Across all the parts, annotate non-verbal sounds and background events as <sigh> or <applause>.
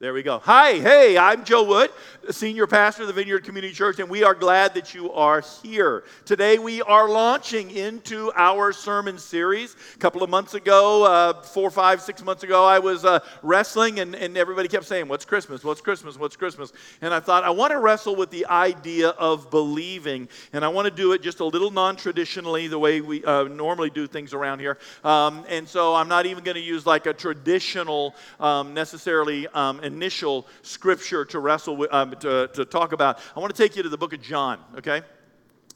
There we go. Hi, hey, I'm Joe Wood, senior pastor of the Vineyard Community Church, and we are glad that you are here. Today we are launching into our sermon series. A couple of months ago, uh, four, five, six months ago, I was uh, wrestling, and, and everybody kept saying, What's Christmas? What's Christmas? What's Christmas? And I thought, I want to wrestle with the idea of believing, and I want to do it just a little non traditionally, the way we uh, normally do things around here. Um, and so I'm not even going to use like a traditional, um, necessarily. Um, initial scripture to wrestle with, um, to, to talk about. I want to take you to the book of John, okay?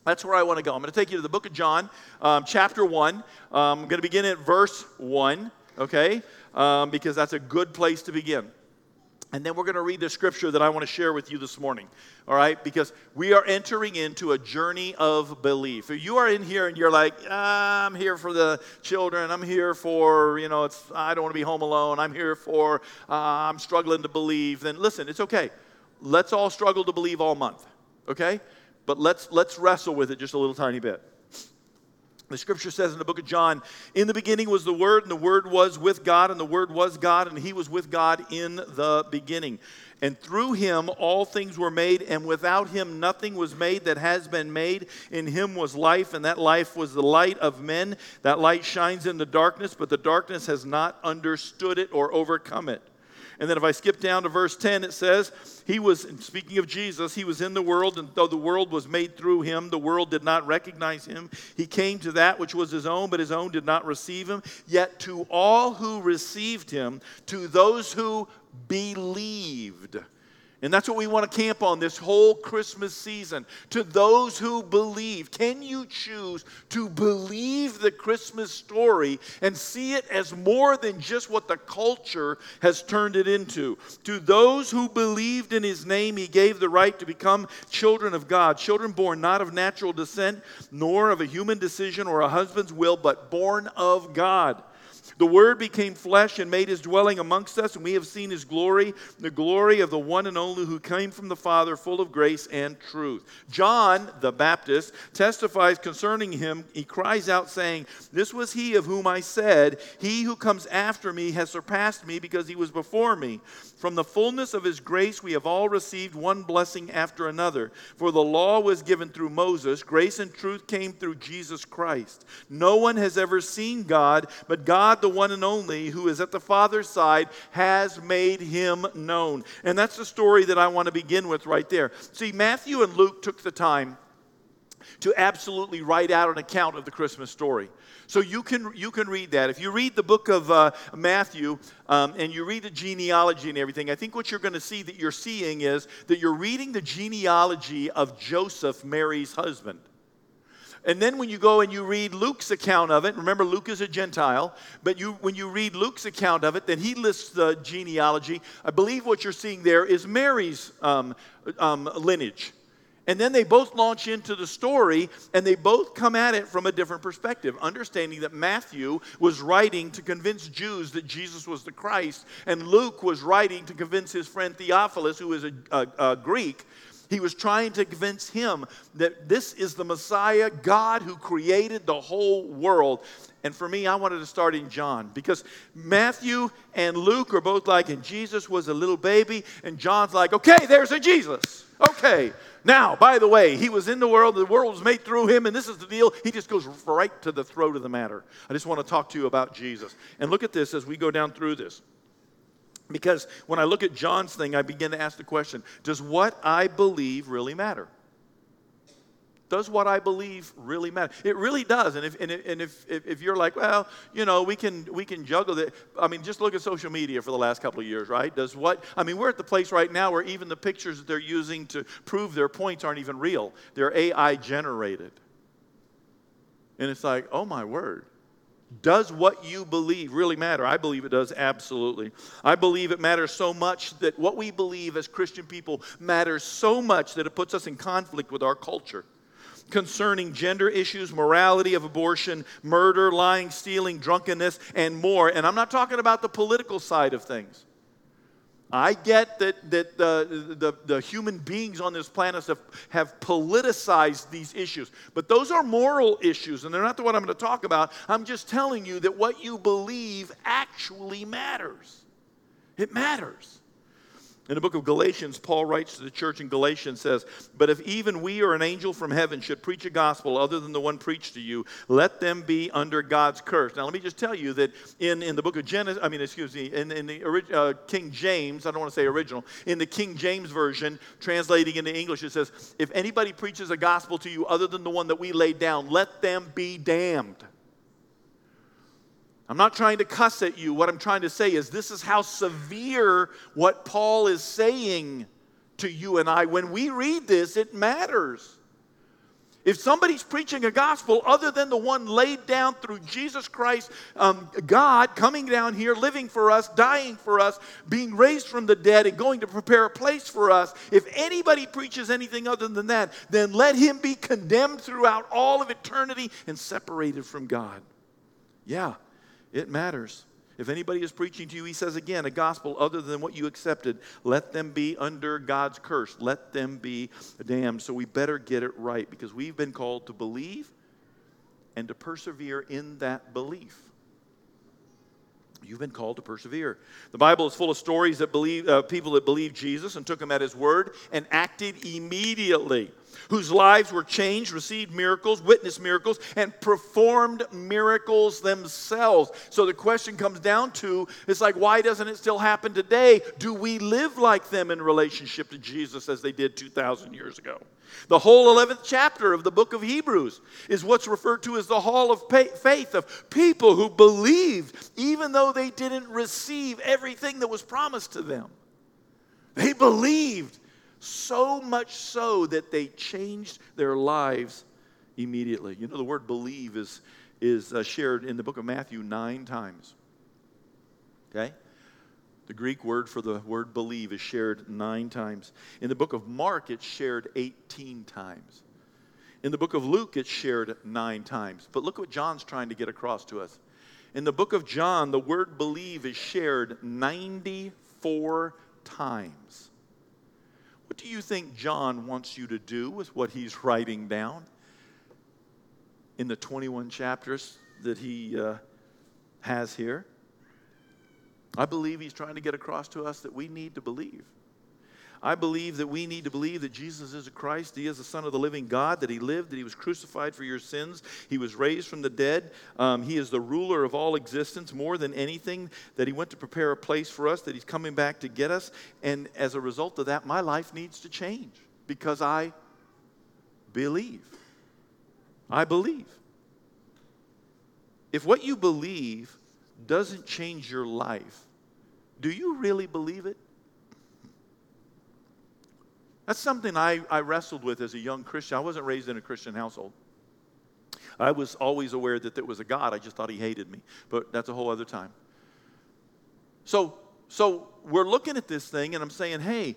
That's where I want to go. I'm going to take you to the book of John, um, chapter 1. Um, I'm going to begin at verse 1, okay? Um, because that's a good place to begin. And then we're going to read the scripture that I want to share with you this morning. All right? Because we are entering into a journey of belief. If you are in here and you're like, I'm here for the children, I'm here for, you know, it's, I don't want to be home alone, I'm here for, uh, I'm struggling to believe, then listen, it's okay. Let's all struggle to believe all month. Okay? But let's, let's wrestle with it just a little tiny bit. The scripture says in the book of John, in the beginning was the Word, and the Word was with God, and the Word was God, and He was with God in the beginning. And through Him all things were made, and without Him nothing was made that has been made. In Him was life, and that life was the light of men. That light shines in the darkness, but the darkness has not understood it or overcome it. And then if I skip down to verse 10, it says, He was, speaking of Jesus, He was in the world, and though the world was made through Him, the world did not recognize Him. He came to that which was His own, but His own did not receive Him. Yet to all who received Him, to those who believed, and that's what we want to camp on this whole Christmas season. To those who believe, can you choose to believe the Christmas story and see it as more than just what the culture has turned it into? To those who believed in his name, he gave the right to become children of God, children born not of natural descent, nor of a human decision or a husband's will, but born of God. The Word became flesh and made his dwelling amongst us, and we have seen his glory, the glory of the one and only who came from the Father, full of grace and truth. John the Baptist testifies concerning him. He cries out, saying, This was he of whom I said, He who comes after me has surpassed me because he was before me. From the fullness of his grace, we have all received one blessing after another. For the law was given through Moses, grace and truth came through Jesus Christ. No one has ever seen God, but God, the one and only, who is at the Father's side, has made him known. And that's the story that I want to begin with right there. See, Matthew and Luke took the time to absolutely write out an account of the Christmas story. So you can, you can read that. If you read the book of uh, Matthew um, and you read the genealogy and everything, I think what you're going to see that you're seeing is that you're reading the genealogy of Joseph, Mary's husband. And then when you go and you read Luke's account of it, remember Luke is a Gentile, but you, when you read Luke's account of it, then he lists the genealogy. I believe what you're seeing there is Mary's um, um, lineage. And then they both launch into the story and they both come at it from a different perspective, understanding that Matthew was writing to convince Jews that Jesus was the Christ, and Luke was writing to convince his friend Theophilus, who is a, a, a Greek. He was trying to convince him that this is the Messiah, God who created the whole world. And for me, I wanted to start in John because Matthew and Luke are both like, and Jesus was a little baby, and John's like, okay, there's a Jesus. Okay, now, by the way, he was in the world, the world was made through him, and this is the deal. He just goes right to the throat of the matter. I just want to talk to you about Jesus. And look at this as we go down through this. Because when I look at John's thing, I begin to ask the question Does what I believe really matter? Does what I believe really matter? It really does. And if, and if, and if, if you're like, well, you know, we can, we can juggle it. I mean, just look at social media for the last couple of years, right? Does what, I mean, we're at the place right now where even the pictures that they're using to prove their points aren't even real. They're AI generated. And it's like, oh my word. Does what you believe really matter? I believe it does, absolutely. I believe it matters so much that what we believe as Christian people matters so much that it puts us in conflict with our culture concerning gender issues, morality of abortion, murder, lying, stealing, drunkenness, and more. And I'm not talking about the political side of things. I get that, that the, the, the, human beings on this planet have, have politicized these issues, but those are moral issues, and they're not the one I'm going to talk about. I'm just telling you that what you believe actually matters. It matters. In the book of Galatians, Paul writes to the church in Galatians says, "But if even we or an angel from heaven should preach a gospel other than the one preached to you, let them be under God's curse." Now, let me just tell you that in, in the book of Genesis, I mean, excuse me, in, in the uh, King James, I don't want to say original, in the King James version, translating into English, it says, "If anybody preaches a gospel to you other than the one that we laid down, let them be damned." I'm not trying to cuss at you. What I'm trying to say is this is how severe what Paul is saying to you and I. When we read this, it matters. If somebody's preaching a gospel other than the one laid down through Jesus Christ, um, God coming down here, living for us, dying for us, being raised from the dead, and going to prepare a place for us, if anybody preaches anything other than that, then let him be condemned throughout all of eternity and separated from God. Yeah, it matters. If anybody is preaching to you, he says again, a gospel other than what you accepted, let them be under God's curse. Let them be damned. So we better get it right because we've been called to believe and to persevere in that belief. You've been called to persevere. The Bible is full of stories that believe uh, people that believed Jesus and took him at his word and acted immediately whose lives were changed, received miracles, witnessed miracles, and performed miracles themselves. So the question comes down to it's like, why doesn't it still happen today? Do we live like them in relationship to Jesus as they did 2,000 years ago? The whole 11th chapter of the book of Hebrews is what's referred to as the hall of faith of people who believed even though they didn't receive everything that was promised to them. They believed so much so that they changed their lives immediately. You know, the word believe is, is uh, shared in the book of Matthew nine times. Okay? The Greek word for the word believe is shared nine times. In the book of Mark, it's shared 18 times. In the book of Luke, it's shared nine times. But look what John's trying to get across to us. In the book of John, the word believe is shared 94 times. Do you think John wants you to do with what he's writing down in the 21 chapters that he uh, has here? I believe he's trying to get across to us that we need to believe. I believe that we need to believe that Jesus is a Christ. He is the Son of the living God, that He lived, that He was crucified for your sins, He was raised from the dead. Um, he is the ruler of all existence more than anything, that He went to prepare a place for us, that He's coming back to get us. And as a result of that, my life needs to change because I believe. I believe. If what you believe doesn't change your life, do you really believe it? That's something I, I wrestled with as a young Christian. I wasn't raised in a Christian household. I was always aware that there was a God. I just thought he hated me. But that's a whole other time. So, so we're looking at this thing, and I'm saying, hey,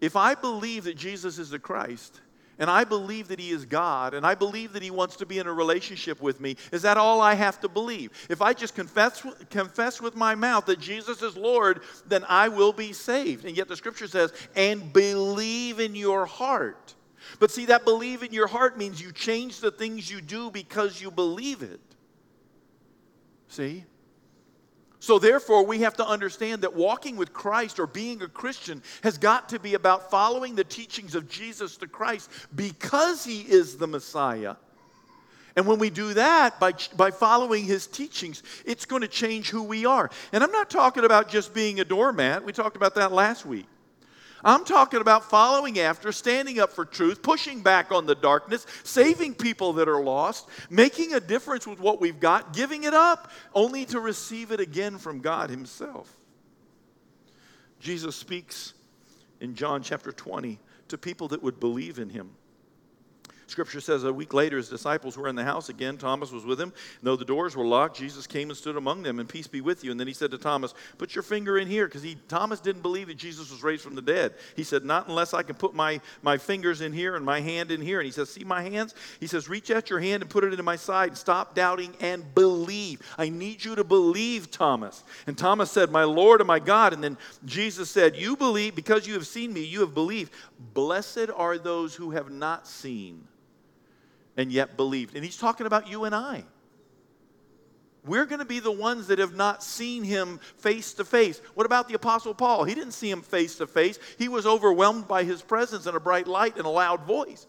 if I believe that Jesus is the Christ, and I believe that He is God, and I believe that He wants to be in a relationship with me, is that all I have to believe? If I just confess, confess with my mouth that Jesus is Lord, then I will be saved. And yet the scripture says, and believe in your heart. But see, that believe in your heart means you change the things you do because you believe it. See? So, therefore, we have to understand that walking with Christ or being a Christian has got to be about following the teachings of Jesus the Christ because he is the Messiah. And when we do that by, by following his teachings, it's going to change who we are. And I'm not talking about just being a doormat, we talked about that last week. I'm talking about following after, standing up for truth, pushing back on the darkness, saving people that are lost, making a difference with what we've got, giving it up, only to receive it again from God Himself. Jesus speaks in John chapter 20 to people that would believe in Him. Scripture says a week later, his disciples were in the house again. Thomas was with him. And Though the doors were locked, Jesus came and stood among them, and peace be with you. And then he said to Thomas, Put your finger in here, because Thomas didn't believe that Jesus was raised from the dead. He said, Not unless I can put my, my fingers in here and my hand in here. And he says, See my hands? He says, Reach out your hand and put it into my side. Stop doubting and believe. I need you to believe, Thomas. And Thomas said, My Lord and my God. And then Jesus said, You believe, because you have seen me, you have believed. Blessed are those who have not seen and yet believed. And he's talking about you and I. we're going to be the ones that have not seen him face to face. What about the Apostle Paul? He didn't see him face to face, he was overwhelmed by his presence and a bright light and a loud voice.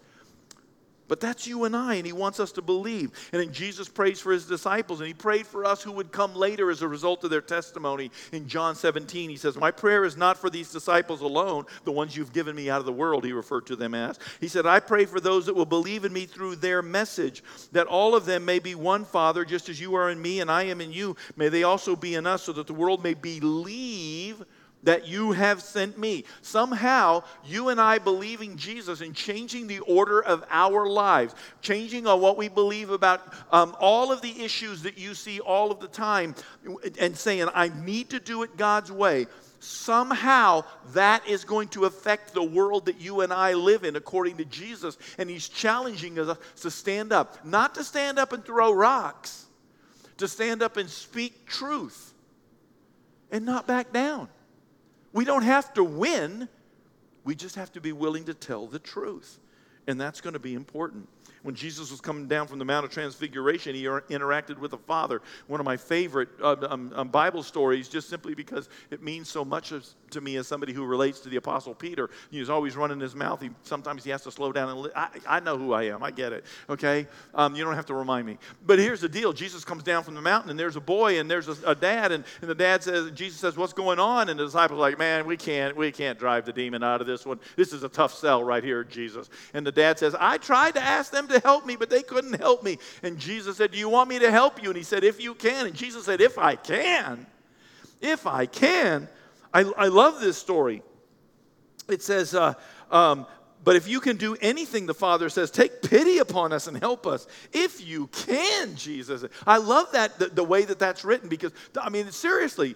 But that's you and I, and he wants us to believe. And then Jesus prays for his disciples, and he prayed for us who would come later as a result of their testimony. In John 17, he says, My prayer is not for these disciples alone, the ones you've given me out of the world, he referred to them as. He said, I pray for those that will believe in me through their message, that all of them may be one Father, just as you are in me and I am in you. May they also be in us, so that the world may believe that you have sent me. Somehow, you and I believing Jesus and changing the order of our lives, changing on what we believe about um, all of the issues that you see all of the time, and saying, I need to do it God's way. Somehow that is going to affect the world that you and I live in according to Jesus. And He's challenging us to stand up, not to stand up and throw rocks, to stand up and speak truth and not back down. We don't have to win, we just have to be willing to tell the truth. And that's going to be important. When Jesus was coming down from the Mount of Transfiguration, he interacted with the Father. One of my favorite uh, um, um, Bible stories, just simply because it means so much to me as somebody who relates to the Apostle Peter. He's always running his mouth. He, sometimes he has to slow down and li- I, I, know who I am. I get it. Okay? Um, you don't have to remind me. But here's the deal Jesus comes down from the mountain, and there's a boy, and there's a, a dad, and, and the dad says, Jesus says, What's going on? And the disciples are like, Man, we can't, we can't drive the demon out of this one. This is a tough sell right here, Jesus. And the dad says, I tried to ask them to help me, but they couldn't help me. And Jesus said, Do you want me to help you? And he said, If you can. And Jesus said, If I can. If I can. I, I love this story. It says, uh, um, but if you can do anything, the Father says, take pity upon us and help us. If you can, Jesus. I love that, the, the way that that's written because, I mean, seriously,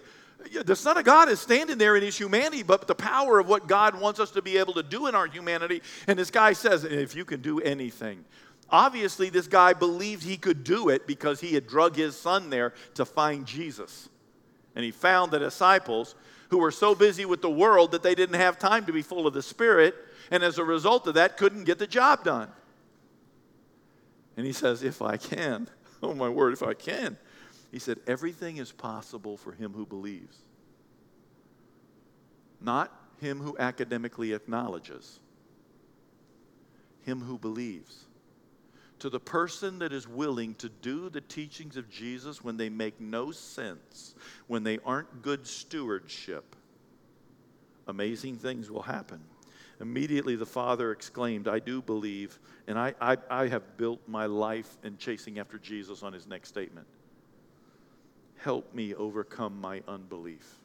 the Son of God is standing there in his humanity, but the power of what God wants us to be able to do in our humanity. And this guy says, if you can do anything. Obviously, this guy believed he could do it because he had drug his son there to find Jesus. And he found the disciples who were so busy with the world that they didn't have time to be full of the Spirit, and as a result of that, couldn't get the job done. And he says, If I can, <laughs> oh my word, if I can. He said, Everything is possible for him who believes. Not him who academically acknowledges, him who believes to the person that is willing to do the teachings of Jesus when they make no sense, when they aren't good stewardship, amazing things will happen. Immediately the father exclaimed, I do believe, and I, I, I have built my life in chasing after Jesus on his next statement. Help me overcome my unbelief.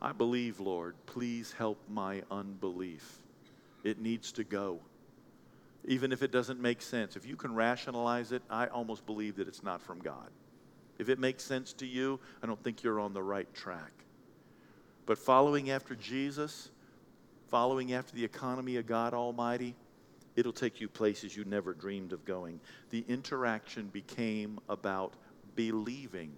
I believe, Lord. Please help my unbelief. It needs to go even if it doesn't make sense. If you can rationalize it, I almost believe that it's not from God. If it makes sense to you, I don't think you're on the right track. But following after Jesus, following after the economy of God Almighty, it'll take you places you never dreamed of going. The interaction became about believing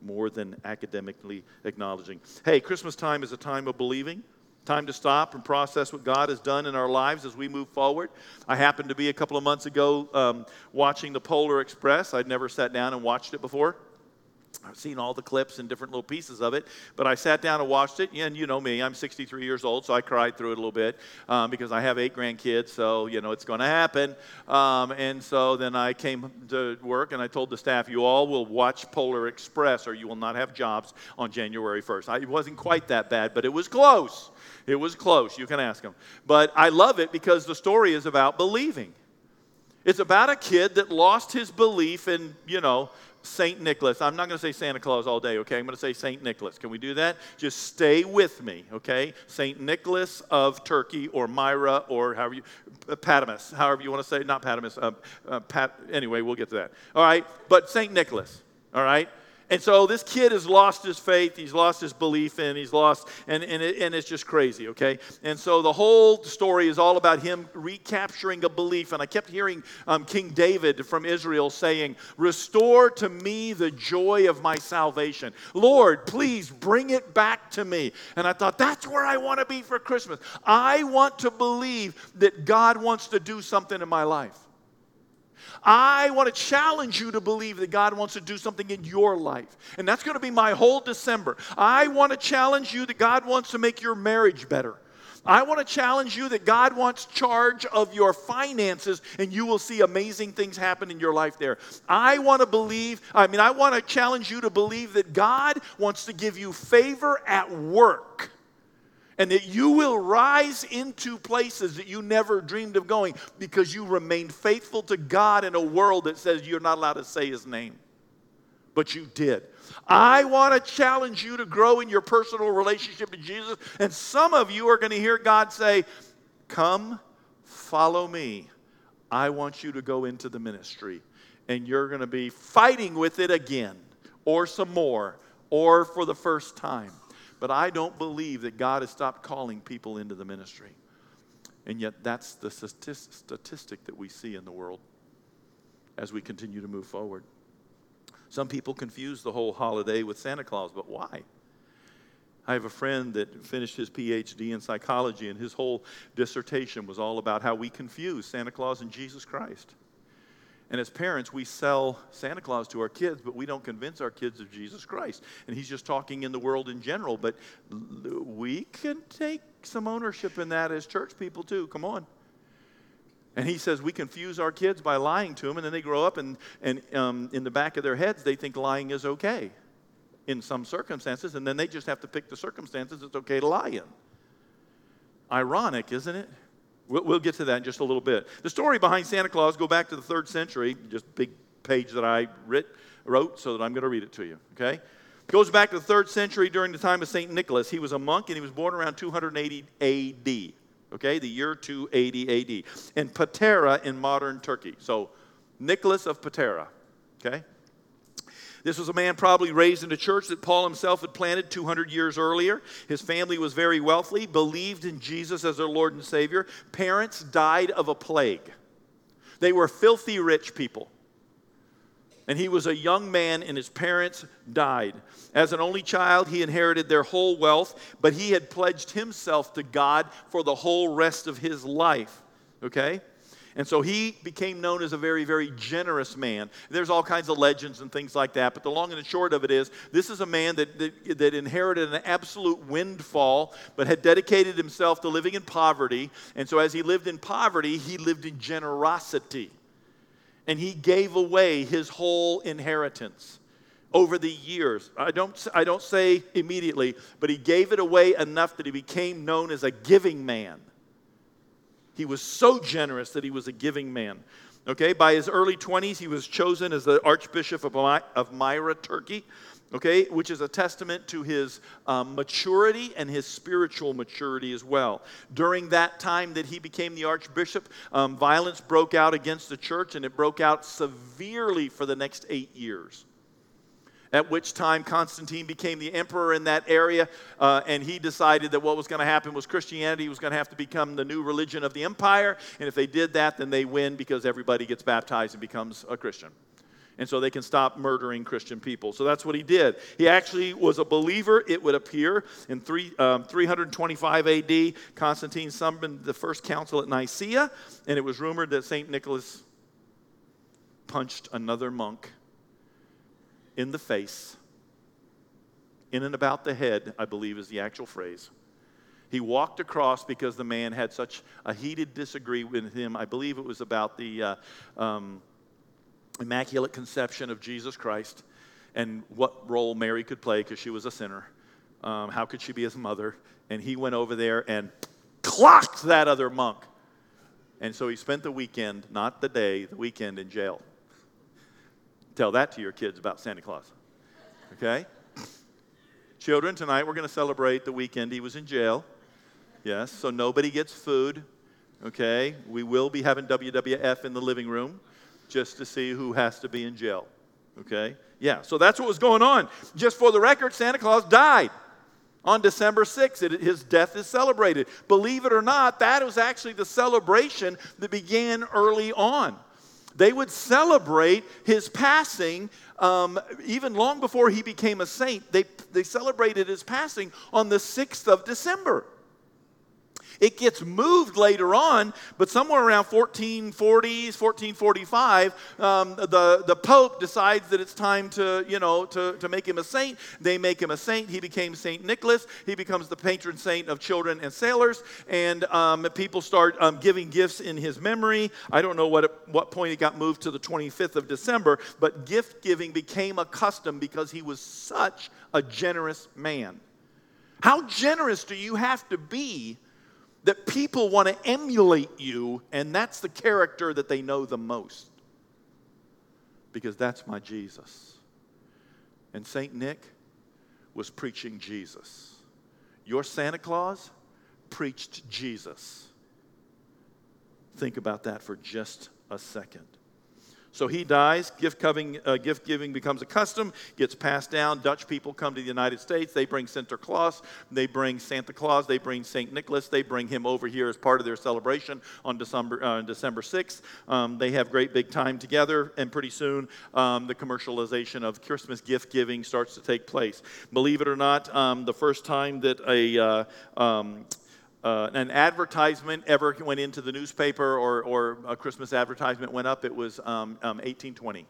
more than academically acknowledging. Hey, Christmas time is a time of believing. Time to stop and process what God has done in our lives as we move forward. I happened to be a couple of months ago um, watching the Polar Express. I'd never sat down and watched it before. I've seen all the clips and different little pieces of it, but I sat down and watched it. And you know me, I'm 63 years old, so I cried through it a little bit um, because I have eight grandkids, so you know it's going to happen. Um, and so then I came to work and I told the staff, "You all will watch Polar Express, or you will not have jobs on January 1st." I, it wasn't quite that bad, but it was close. It was close. You can ask him. But I love it because the story is about believing. It's about a kid that lost his belief in, you know, St. Nicholas. I'm not going to say Santa Claus all day, okay? I'm going to say St. Nicholas. Can we do that? Just stay with me, okay? St. Nicholas of Turkey or Myra or however you, uh, Patmos, however you want to say, not Patmos, uh, uh, Pat, anyway, we'll get to that. All right? But St. Nicholas, all right? And so this kid has lost his faith, he's lost his belief in, he's lost, and, and, it, and it's just crazy, okay? And so the whole story is all about him recapturing a belief. And I kept hearing um, King David from Israel saying, Restore to me the joy of my salvation. Lord, please bring it back to me. And I thought, that's where I want to be for Christmas. I want to believe that God wants to do something in my life. I want to challenge you to believe that God wants to do something in your life. And that's going to be my whole December. I want to challenge you that God wants to make your marriage better. I want to challenge you that God wants charge of your finances and you will see amazing things happen in your life there. I want to believe, I mean, I want to challenge you to believe that God wants to give you favor at work and that you will rise into places that you never dreamed of going because you remained faithful to God in a world that says you're not allowed to say his name. But you did. I want to challenge you to grow in your personal relationship with Jesus. And some of you are going to hear God say, Come, follow me. I want you to go into the ministry. And you're going to be fighting with it again, or some more, or for the first time. But I don't believe that God has stopped calling people into the ministry. And yet, that's the statistic that we see in the world as we continue to move forward. Some people confuse the whole holiday with Santa Claus, but why? I have a friend that finished his PhD in psychology, and his whole dissertation was all about how we confuse Santa Claus and Jesus Christ. And as parents, we sell Santa Claus to our kids, but we don't convince our kids of Jesus Christ. And he's just talking in the world in general, but we can take some ownership in that as church people too. Come on. And he says we confuse our kids by lying to them, and then they grow up, and, and um, in the back of their heads, they think lying is okay in some circumstances, and then they just have to pick the circumstances it's okay to lie in. Ironic, isn't it? We'll, we'll get to that in just a little bit. The story behind Santa Claus go back to the third century, just big page that I writ, wrote, so that I'm going to read it to you. Okay, goes back to the third century during the time of Saint Nicholas. He was a monk and he was born around 280 A.D. Okay, the year 280 A.D. in Patara in modern Turkey. So Nicholas of Patara. Okay. This was a man probably raised in a church that Paul himself had planted 200 years earlier. His family was very wealthy, believed in Jesus as their Lord and Savior. Parents died of a plague. They were filthy rich people. And he was a young man, and his parents died. As an only child, he inherited their whole wealth, but he had pledged himself to God for the whole rest of his life. Okay? And so he became known as a very, very generous man. There's all kinds of legends and things like that, but the long and the short of it is this is a man that, that, that inherited an absolute windfall, but had dedicated himself to living in poverty. And so as he lived in poverty, he lived in generosity. And he gave away his whole inheritance over the years. I don't, I don't say immediately, but he gave it away enough that he became known as a giving man. He was so generous that he was a giving man. Okay, by his early 20s, he was chosen as the Archbishop of, My- of Myra, Turkey, okay, which is a testament to his um, maturity and his spiritual maturity as well. During that time that he became the Archbishop, um, violence broke out against the church, and it broke out severely for the next eight years at which time Constantine became the emperor in that area, uh, and he decided that what was going to happen was Christianity was going to have to become the new religion of the empire, and if they did that, then they win because everybody gets baptized and becomes a Christian. And so they can stop murdering Christian people. So that's what he did. He actually was a believer, it would appear. In three, um, 325 AD, Constantine summoned the first council at Nicaea, and it was rumored that St. Nicholas punched another monk in the face, in and about the head, I believe is the actual phrase. He walked across because the man had such a heated disagreement with him. I believe it was about the uh, um, Immaculate Conception of Jesus Christ and what role Mary could play because she was a sinner. Um, how could she be his mother? And he went over there and clocked that other monk. And so he spent the weekend, not the day, the weekend in jail. Tell that to your kids about Santa Claus. Okay? Children, tonight we're going to celebrate the weekend he was in jail. Yes, so nobody gets food. Okay? We will be having WWF in the living room just to see who has to be in jail. Okay? Yeah, so that's what was going on. Just for the record, Santa Claus died on December 6th. It, his death is celebrated. Believe it or not, that was actually the celebration that began early on. They would celebrate his passing um, even long before he became a saint. They, they celebrated his passing on the 6th of December. It gets moved later on, but somewhere around 1440s, 1445, um, the, the Pope decides that it's time to, you know, to, to make him a saint. They make him a saint. He became St. Nicholas. He becomes the patron saint of children and sailors, and um, people start um, giving gifts in his memory. I don't know what, it, what point it got moved to the 25th of December, but gift giving became a custom because he was such a generous man. How generous do you have to be that people want to emulate you, and that's the character that they know the most? Because that's my Jesus. And St. Nick was preaching Jesus. Your Santa Claus preached Jesus. Think about that for just a second. So he dies. Gift giving, uh, giving becomes a custom, gets passed down. Dutch people come to the United States. They bring Sinterklaas. They bring Santa Claus. They bring St. Nicholas. They bring him over here as part of their celebration on December, uh, December 6th. Um, they have great big time together, and pretty soon um, the commercialization of Christmas gift giving starts to take place. Believe it or not, um, the first time that a uh, um, uh, an advertisement ever went into the newspaper or, or a Christmas advertisement went up, it was um, um, 1820.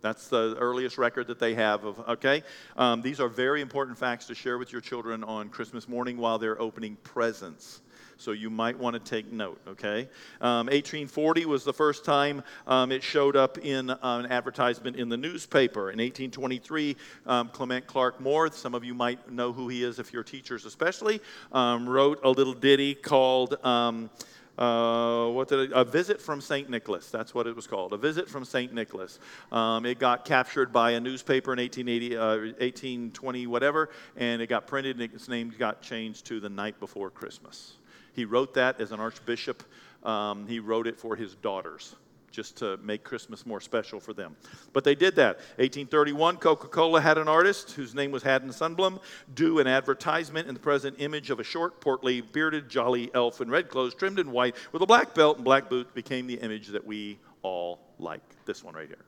That's the earliest record that they have of, okay? Um, these are very important facts to share with your children on Christmas morning while they're opening presents so you might want to take note, okay? Um, 1840 was the first time um, it showed up in uh, an advertisement in the newspaper. In 1823, um, Clement Clarke Moore, some of you might know who he is if you're teachers especially, um, wrote a little ditty called. Um, uh, what did it, a visit from St. Nicholas. That's what it was called. A visit from St. Nicholas. Um, it got captured by a newspaper in 1880, uh, 1820, whatever, and it got printed and its name got changed to the night before Christmas. He wrote that as an archbishop. Um, he wrote it for his daughters just to make Christmas more special for them. But they did that. 1831, Coca Cola had an artist whose name was Haddon Sundblom do an advertisement in the present image of a short, portly, bearded, jolly elf in red clothes, trimmed in white, with a black belt and black boots, became the image that we all like. This one right here.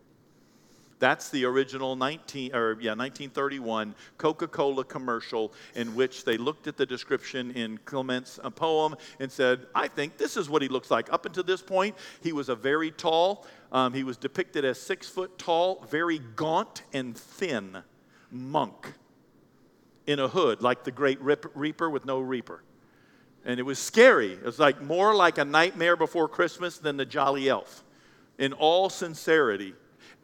That's the original 19 or yeah 1931 Coca-Cola commercial in which they looked at the description in Clement's uh, poem and said, "I think this is what he looks like." Up until this point, he was a very tall. Um, he was depicted as six foot tall, very gaunt and thin monk in a hood, like the Great Reaper with no reaper. And it was scary. It was like more like a nightmare before Christmas than the Jolly Elf. In all sincerity,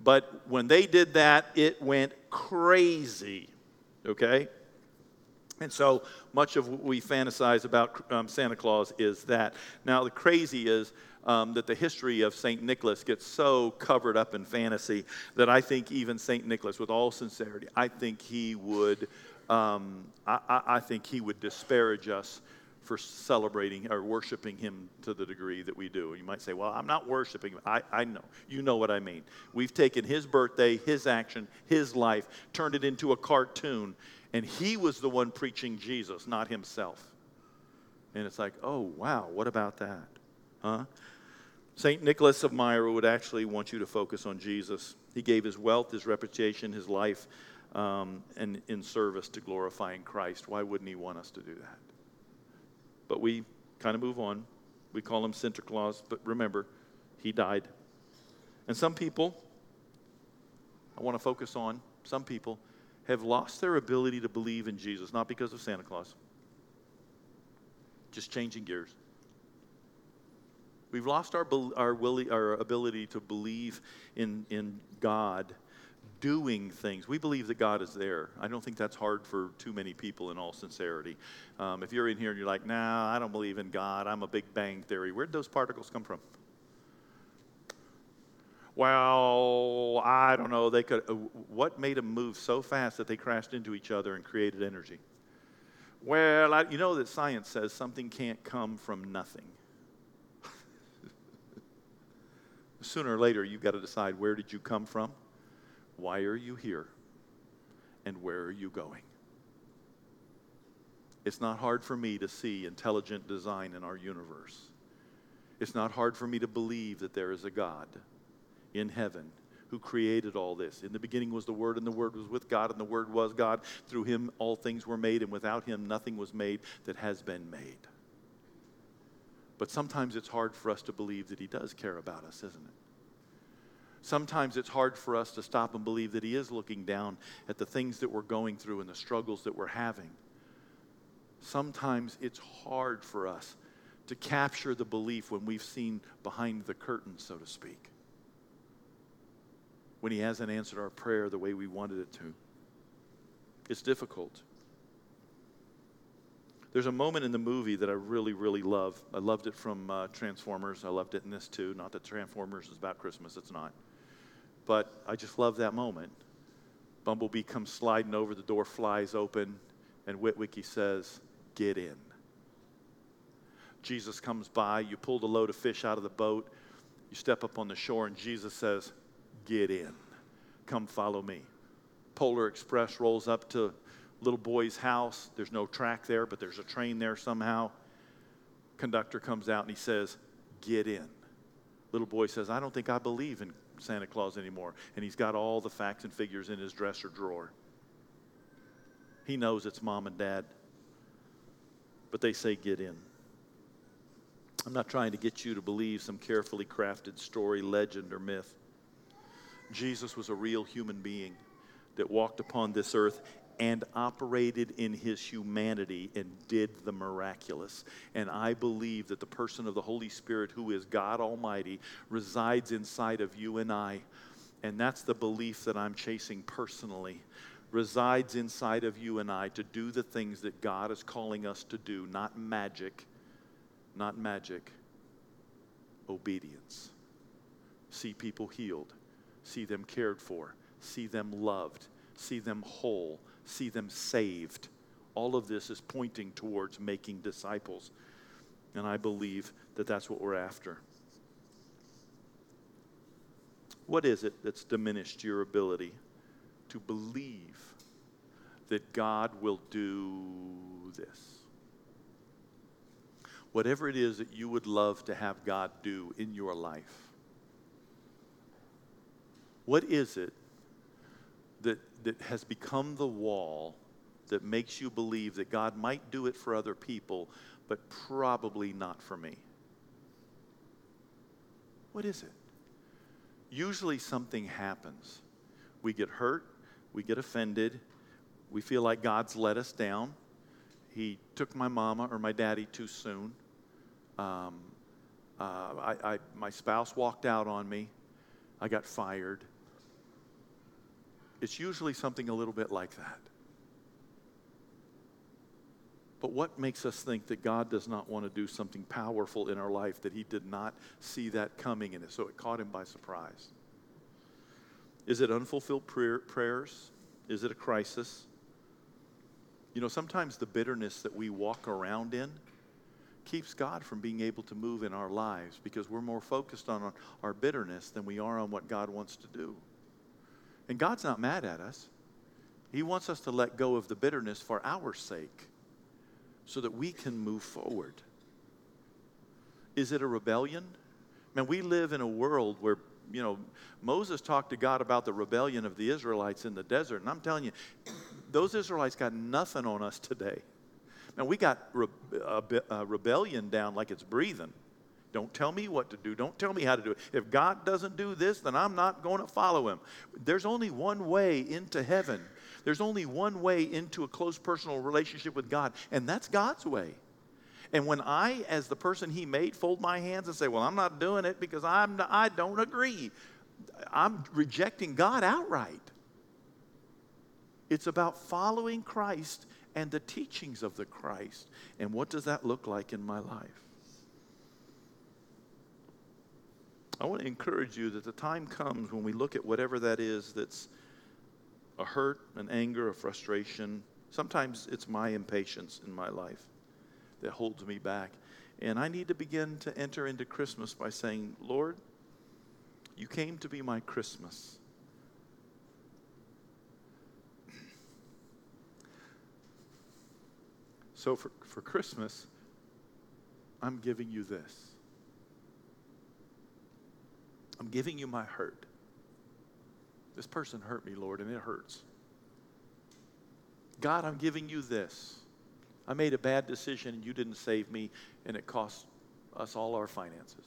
but when they did that, it went crazy, okay? And so much of what we fantasize about um, Santa Claus is that. Now, the crazy is um, that the history of St. Nicholas gets so covered up in fantasy that I think even St. Nicholas, with all sincerity, I think he would, um, I, I think he would disparage us for celebrating or worshiping him to the degree that we do. You might say, well, I'm not worshiping him. I, I know. You know what I mean. We've taken his birthday, his action, his life, turned it into a cartoon, and he was the one preaching Jesus, not himself. And it's like, oh, wow, what about that? Huh? St. Nicholas of Myra would actually want you to focus on Jesus. He gave his wealth, his reputation, his life, um, and in service to glorifying Christ. Why wouldn't he want us to do that? But we kind of move on. We call him Santa Claus, but remember, he died. And some people, I want to focus on, some people have lost their ability to believe in Jesus, not because of Santa Claus. Just changing gears. We've lost our, our, our ability to believe in, in God doing things. We believe that God is there. I don't think that's hard for too many people in all sincerity. Um, if you're in here and you're like, nah, I don't believe in God, I'm a Big Bang Theory, where'd those particles come from? Well, I don't know. They could. Uh, what made them move so fast that they crashed into each other and created energy? Well, I, you know that science says something can't come from nothing. <laughs> Sooner or later, you've got to decide where did you come from why are you here? And where are you going? It's not hard for me to see intelligent design in our universe. It's not hard for me to believe that there is a God in heaven who created all this. In the beginning was the Word, and the Word was with God, and the Word was God. Through him all things were made, and without him nothing was made that has been made. But sometimes it's hard for us to believe that He does care about us, isn't it? Sometimes it's hard for us to stop and believe that He is looking down at the things that we're going through and the struggles that we're having. Sometimes it's hard for us to capture the belief when we've seen behind the curtain, so to speak. When He hasn't answered our prayer the way we wanted it to. It's difficult. There's a moment in the movie that I really, really love. I loved it from uh, Transformers. I loved it in this too. Not that Transformers is about Christmas, it's not. But I just love that moment. Bumblebee comes sliding over, the door flies open, and Witwicky says, Get in. Jesus comes by, you pull the load of fish out of the boat, you step up on the shore, and Jesus says, Get in. Come follow me. Polar Express rolls up to little boy's house. There's no track there, but there's a train there somehow. Conductor comes out and he says, Get in. Little boy says, I don't think I believe in Santa Claus anymore. And he's got all the facts and figures in his dresser drawer. He knows it's mom and dad, but they say, Get in. I'm not trying to get you to believe some carefully crafted story, legend, or myth. Jesus was a real human being that walked upon this earth and operated in his humanity and did the miraculous. And I believe that the person of the Holy Spirit, who is God Almighty, resides inside of you and I. And that's the belief that I'm chasing personally. Resides inside of you and I to do the things that God is calling us to do, not magic, not magic, obedience. See people healed, see them cared for, see them loved, see them whole see them saved. All of this is pointing towards making disciples. And I believe that that's what we're after. What is it that's diminished your ability to believe that God will do this? Whatever it is that you would love to have God do in your life, what is it that, that has become the wall that makes you believe that God might do it for other people, but probably not for me? What is it? Usually something happens. We get hurt, we get offended, we feel like God's let us down. He took my mama or my daddy too soon. Um, uh, I, I, my spouse walked out on me. I got fired. It's usually something a little bit like that. But what makes us think that God does not want to do something powerful in our life, that He did not see that coming, and so it caught Him by surprise? Is it unfulfilled prayer, prayers? Is it a crisis? You know, sometimes the bitterness that we walk around in keeps God from being able to move in our lives because we're more focused on our bitterness than we are on what God wants to do. And God's not mad at us. He wants us to let go of the bitterness for our sake so that we can move forward. Is it a rebellion? Man, we live in a world where, you know, Moses talked to God about the rebellion of the Israelites in the desert. And I'm telling you, those Israelites got nothing on us today. Man, we got re- rebellion down like it's breathing. Don't tell me what to do. Don't tell me how to do it. If God doesn't do this, then I'm not going to follow him. There's only one way into heaven. There's only one way into a close personal relationship with God, and that's God's way. And when I, as the person he made, fold my hands and say, Well, I'm not doing it because I'm, I don't agree, I'm rejecting God outright. It's about following Christ and the teachings of the Christ. And what does that look like in my life? I want to encourage you that the time comes when we look at whatever that is that's a hurt, an anger, a frustration. Sometimes it's my impatience in my life that holds me back. And I need to begin to enter into Christmas by saying, Lord, you came to be my Christmas. So for, for Christmas, I'm giving you this. I'm giving you my hurt. This person hurt me, Lord, and it hurts. God, I'm giving you this. I made a bad decision and you didn't save me, and it cost us all our finances.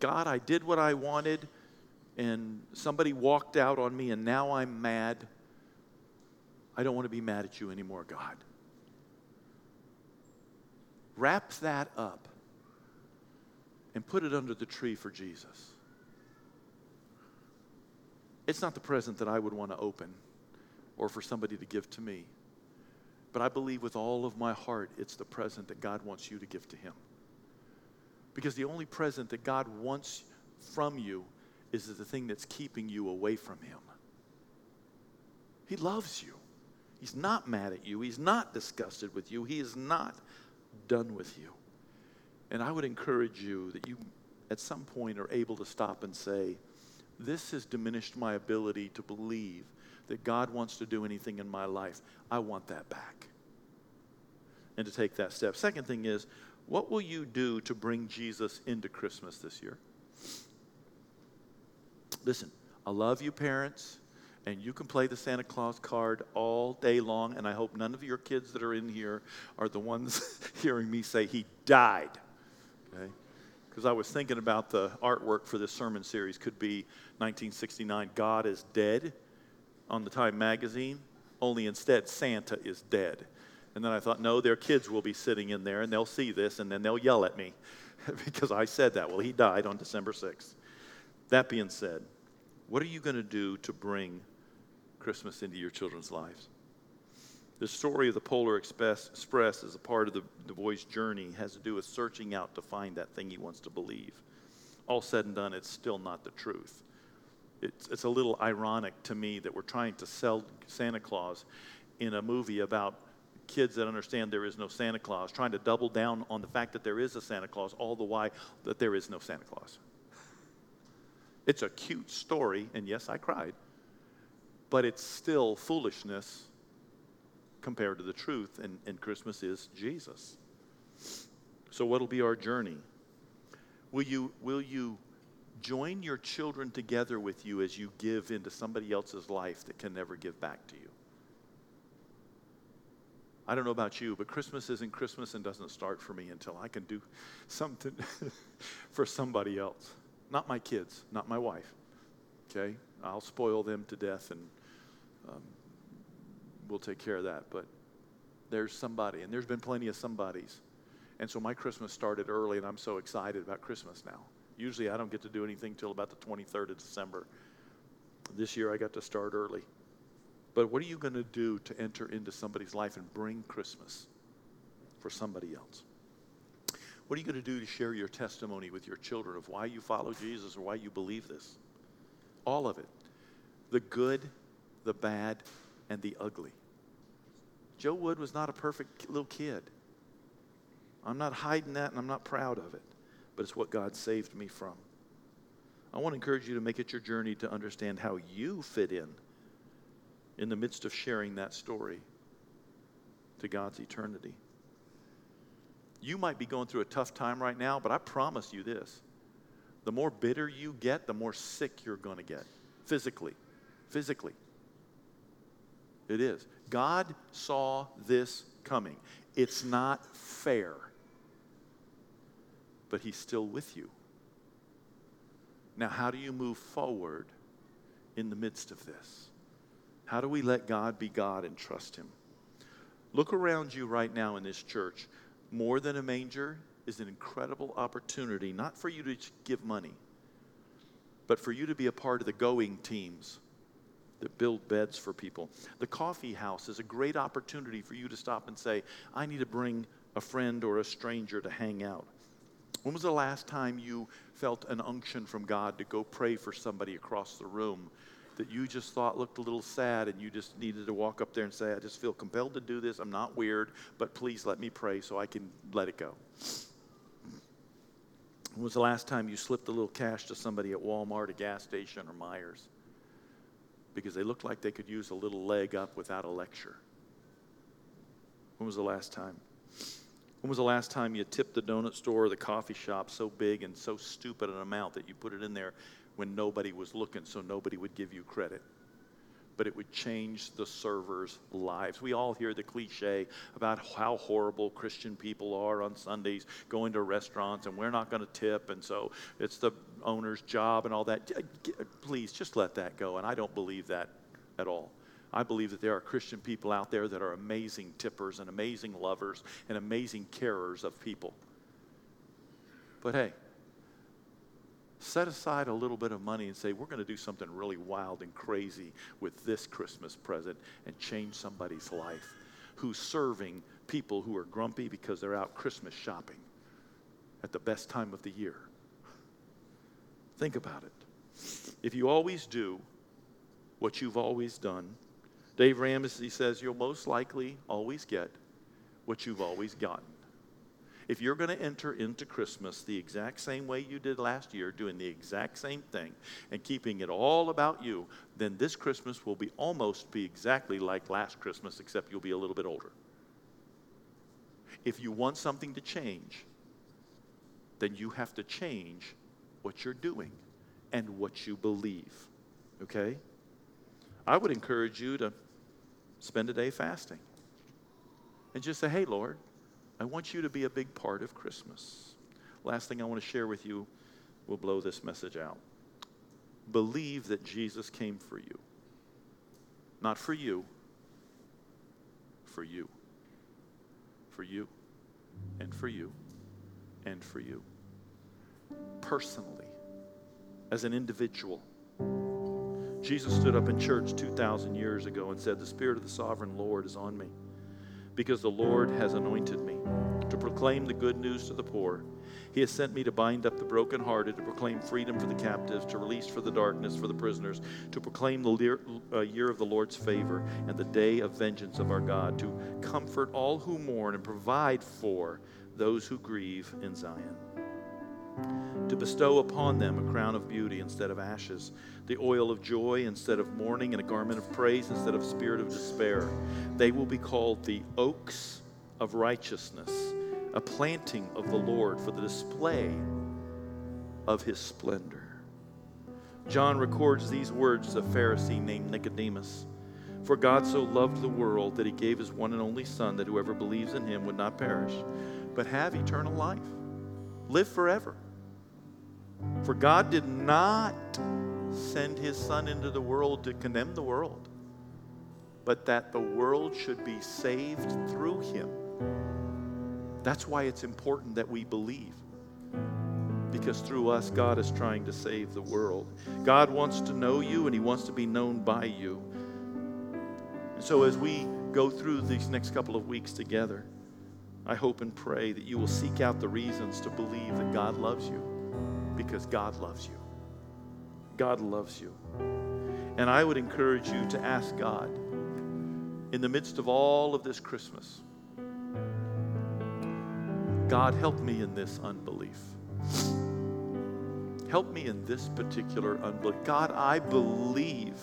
God, I did what I wanted, and somebody walked out on me, and now I'm mad. I don't want to be mad at you anymore, God. Wrap that up and put it under the tree for Jesus. It's not the present that I would want to open or for somebody to give to me. But I believe with all of my heart it's the present that God wants you to give to Him. Because the only present that God wants from you is the thing that's keeping you away from Him. He loves you. He's not mad at you. He's not disgusted with you. He is not done with you. And I would encourage you that you, at some point, are able to stop and say, This has diminished my ability to believe that God wants to do anything in my life. I want that back. And to take that step. Second thing is, what will you do to bring Jesus into Christmas this year? Listen, I love you, parents and you can play the Santa Claus card all day long. And I hope none of your kids that are in here are the ones <laughs> hearing me say he died. Okay? Because I was thinking about the artwork for this sermon series could be 1969, God is Dead on the Time magazine, only instead Santa is dead. And then I thought, no, their kids will be sitting in there and they'll see this and then they'll yell at me <laughs> because I said that. Well, he died on December 6th. That being said, what are you going to do to bring Christmas into your children's lives. The story of the Polar Express, Express is a part of the, the boy's journey, has to do with searching out to find that thing he wants to believe. All said and done, it's still not the truth. It's, it's a little ironic to me that we're trying to sell Santa Claus in a movie about kids that understand there is no Santa Claus, trying to double down on the fact that there is a Santa Claus, all the while that there is no Santa Claus. It's a cute story, and yes, I cried but it's still foolishness compared to the truth, and, and Christmas is Jesus. So, what'll be our journey? Will you, will you join your children together with you as you give into somebody else's life that can never give back to you? I don't know about you, but Christmas isn't Christmas and doesn't start for me until I can do something <laughs> for somebody else. Not my kids, not my wife. Okay? I'll spoil them to death and um, we'll take care of that. But there's somebody, and there's been plenty of somebodies. And so my Christmas started early, and I'm so excited about Christmas now. Usually I don't get to do anything till about the 23rd of December. This year I got to start early. But what are you going to do to enter into somebody's life and bring Christmas for somebody else? What are you going to do to share your testimony with your children of why you follow Jesus or why you believe this? All of it. The good the bad, and the ugly. Joe Wood was not a perfect little kid. I'm not hiding that and I'm not proud of it, but it's what God saved me from. I want to encourage you to make it your journey to understand how you fit in in the midst of sharing that story to God's eternity. You might be going through a tough time right now, but I promise you this the more bitter you get, the more sick you're going to get physically. Physically. It is. God saw this coming. It's not fair, but He's still with you. Now, how do you move forward in the midst of this? How do we let God be God and trust Him? Look around you right now in this church. More than a manger is an incredible opportunity, not for you to give money, but for you to be a part of the going teams that build beds for people. The coffee house is a great opportunity for you to stop and say, I need to bring a friend or a stranger to hang out. When was the last time you felt an unction from God to go pray for somebody across the room that you just thought looked a little sad and you just needed to walk up there and say, I just feel compelled to do this. I'm not weird, but please let me pray so I can let it go? When was the last time you slipped a little cash to somebody at Walmart, a gas station, or Meijers? Because they looked like they could use a little leg up without a lecture. When was the last time? When was the last time you tipped the donut store or the coffee shop so big and so stupid an amount that you put it in there when nobody was looking so nobody would give you credit? but it would change the servers' lives. We all hear the cliche about how horrible Christian people are on Sundays going to restaurants and we're not going to tip, and so it's the owner's job and all that. Please just let that go. And I don't believe that at all. I believe that there are Christian people out there that are amazing tippers and amazing lovers and amazing carers of people. But hey, set aside a little bit of money and say, we're going to do something really wild and crazy with this Christmas present and change somebody's life who's serving people who are grumpy because they're out Christmas shopping at the best time of the year. Think about it. If you always do what you've always done, Dave Ramsey says you'll most likely always get what you've always gotten. If you're going to enter into Christmas the exact same way you did last year, doing the exact same thing and keeping it all about you, then this Christmas will be almost be exactly like last Christmas, except you'll be a little bit older. If you want something to change, then you have to change what you're doing and what you believe. Okay? I would encourage you to spend a day fasting and just say, hey, Lord, I want you to be a big part of Christmas. Last thing I want to share with you will blow this message out. Believe that Jesus came for you. Not for you, for you. For you, and for you, and for you. Personally, as an individual. Jesus stood up in church 2,000 years ago and said, The Spirit of the sovereign Lord is on me because the Lord has anointed me to proclaim the good news to the poor. He has sent me to bind up the brokenhearted, to proclaim freedom for the captives, to release for the darkness for the prisoners, to proclaim the year, uh, year of the Lord's favor and the day of vengeance of our God, to comfort all who mourn and provide for those who grieve in Zion to bestow upon them a crown of beauty instead of ashes, the oil of joy instead of mourning, and a garment of praise instead of spirit of despair. They will be called the oaks of righteousness, a planting of the Lord for the display of his splendor. John records these words of a Pharisee named Nicodemus. For God so loved the world that he gave his one and only Son, that whoever believes in him would not perish, but have eternal life, live forever. For God did not send his Son into the world to condemn the world, but that the world should be saved through him. That's why it's important that we believe. Because through us, God is trying to save the world. God wants to know you and He wants to be known by you. And so, as we go through these next couple of weeks together, I hope and pray that you will seek out the reasons to believe that God loves you because God loves you. God loves you. And I would encourage you to ask God in the midst of all of this Christmas God, help me in this unbelief. Help me in this particular unbelief. God, I believe,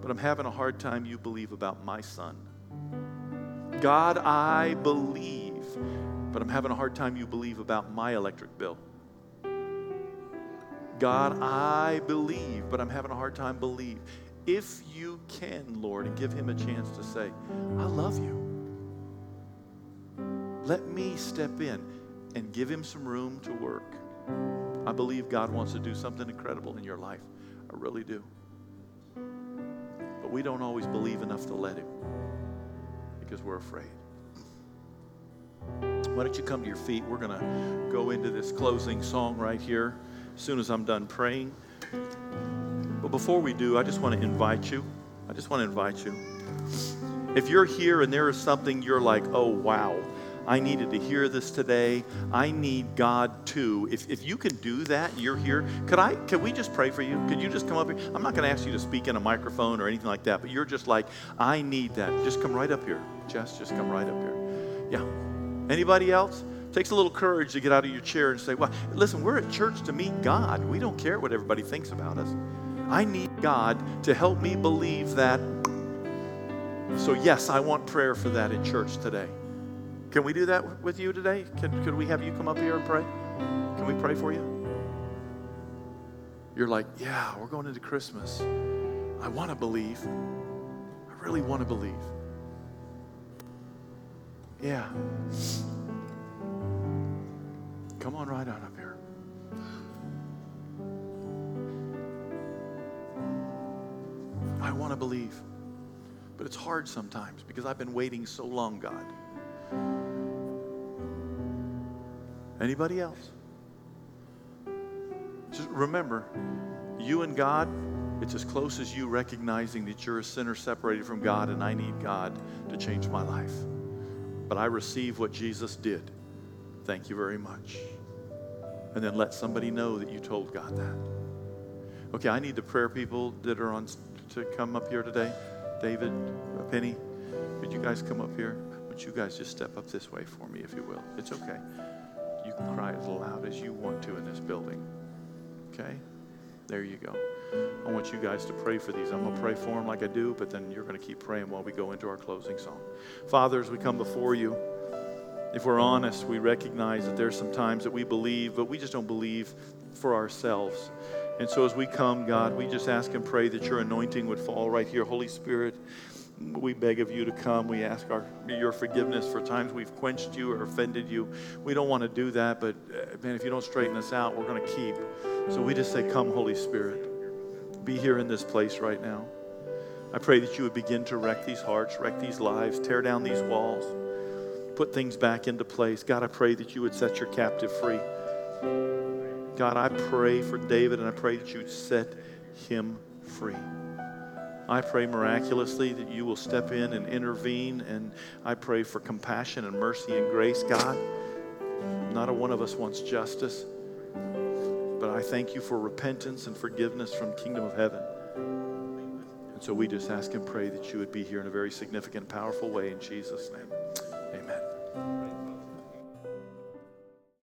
but I'm having a hard time you believe about my son. God, I believe, but I'm having a hard time you believe about my electric bill. God, I believe, but I'm having a hard time believe. If you can, Lord, and give him a chance to say, I love you. Let me step in and give him some room to work. I believe God wants to do something incredible in your life. I really do. But we don't always believe enough to let him because we're afraid. Why don't you come to your feet? We're going to go into this closing song right here as soon as I'm done praying. But before we do, I just want to invite you. I just want to invite you. If you're here and there is something you're like, oh, wow, I needed to hear this today. I need God too. If, if you can do that, you're here. Could I? Can we just pray for you? Could you just come up here? I'm not going to ask you to speak in a microphone or anything like that, but you're just like, I need that. Just come right up here. Jess, just come right up here. Yeah. Anybody else? Takes a little courage to get out of your chair and say, Well, listen, we're at church to meet God. We don't care what everybody thinks about us. I need God to help me believe that. So, yes, I want prayer for that in church today. Can we do that with you today? Can, could we have you come up here and pray? Can we pray for you? You're like, Yeah, we're going into Christmas. I want to believe. I really want to believe. Yeah. Come on right on up here. I want to believe. But it's hard sometimes because I've been waiting so long, God. Anybody else? Just remember, you and God, it's as close as you recognizing that you're a sinner separated from God and I need God to change my life. But I receive what Jesus did. Thank you very much. And then let somebody know that you told God that. Okay, I need the prayer people that are on to come up here today. David, uh, Penny, would you guys come up here? Would you guys just step up this way for me, if you will? It's okay. You can cry as loud as you want to in this building. Okay? There you go. I want you guys to pray for these. I'm going to pray for them like I do, but then you're going to keep praying while we go into our closing song. Father, as we come before you, if we're honest, we recognize that there's some times that we believe, but we just don't believe for ourselves. And so as we come, God, we just ask and pray that your anointing would fall right here. Holy Spirit, we beg of you to come. We ask our, your forgiveness for times we've quenched you or offended you. We don't want to do that, but uh, man, if you don't straighten us out, we're going to keep. So we just say, Come, Holy Spirit. Be here in this place right now. I pray that you would begin to wreck these hearts, wreck these lives, tear down these walls, put things back into place. God, I pray that you would set your captive free. God, I pray for David and I pray that you would set him free. I pray miraculously that you will step in and intervene, and I pray for compassion and mercy and grace, God. Not a one of us wants justice. But I thank you for repentance and forgiveness from kingdom of heaven. And so we just ask and pray that you would be here in a very significant, powerful way in Jesus' name.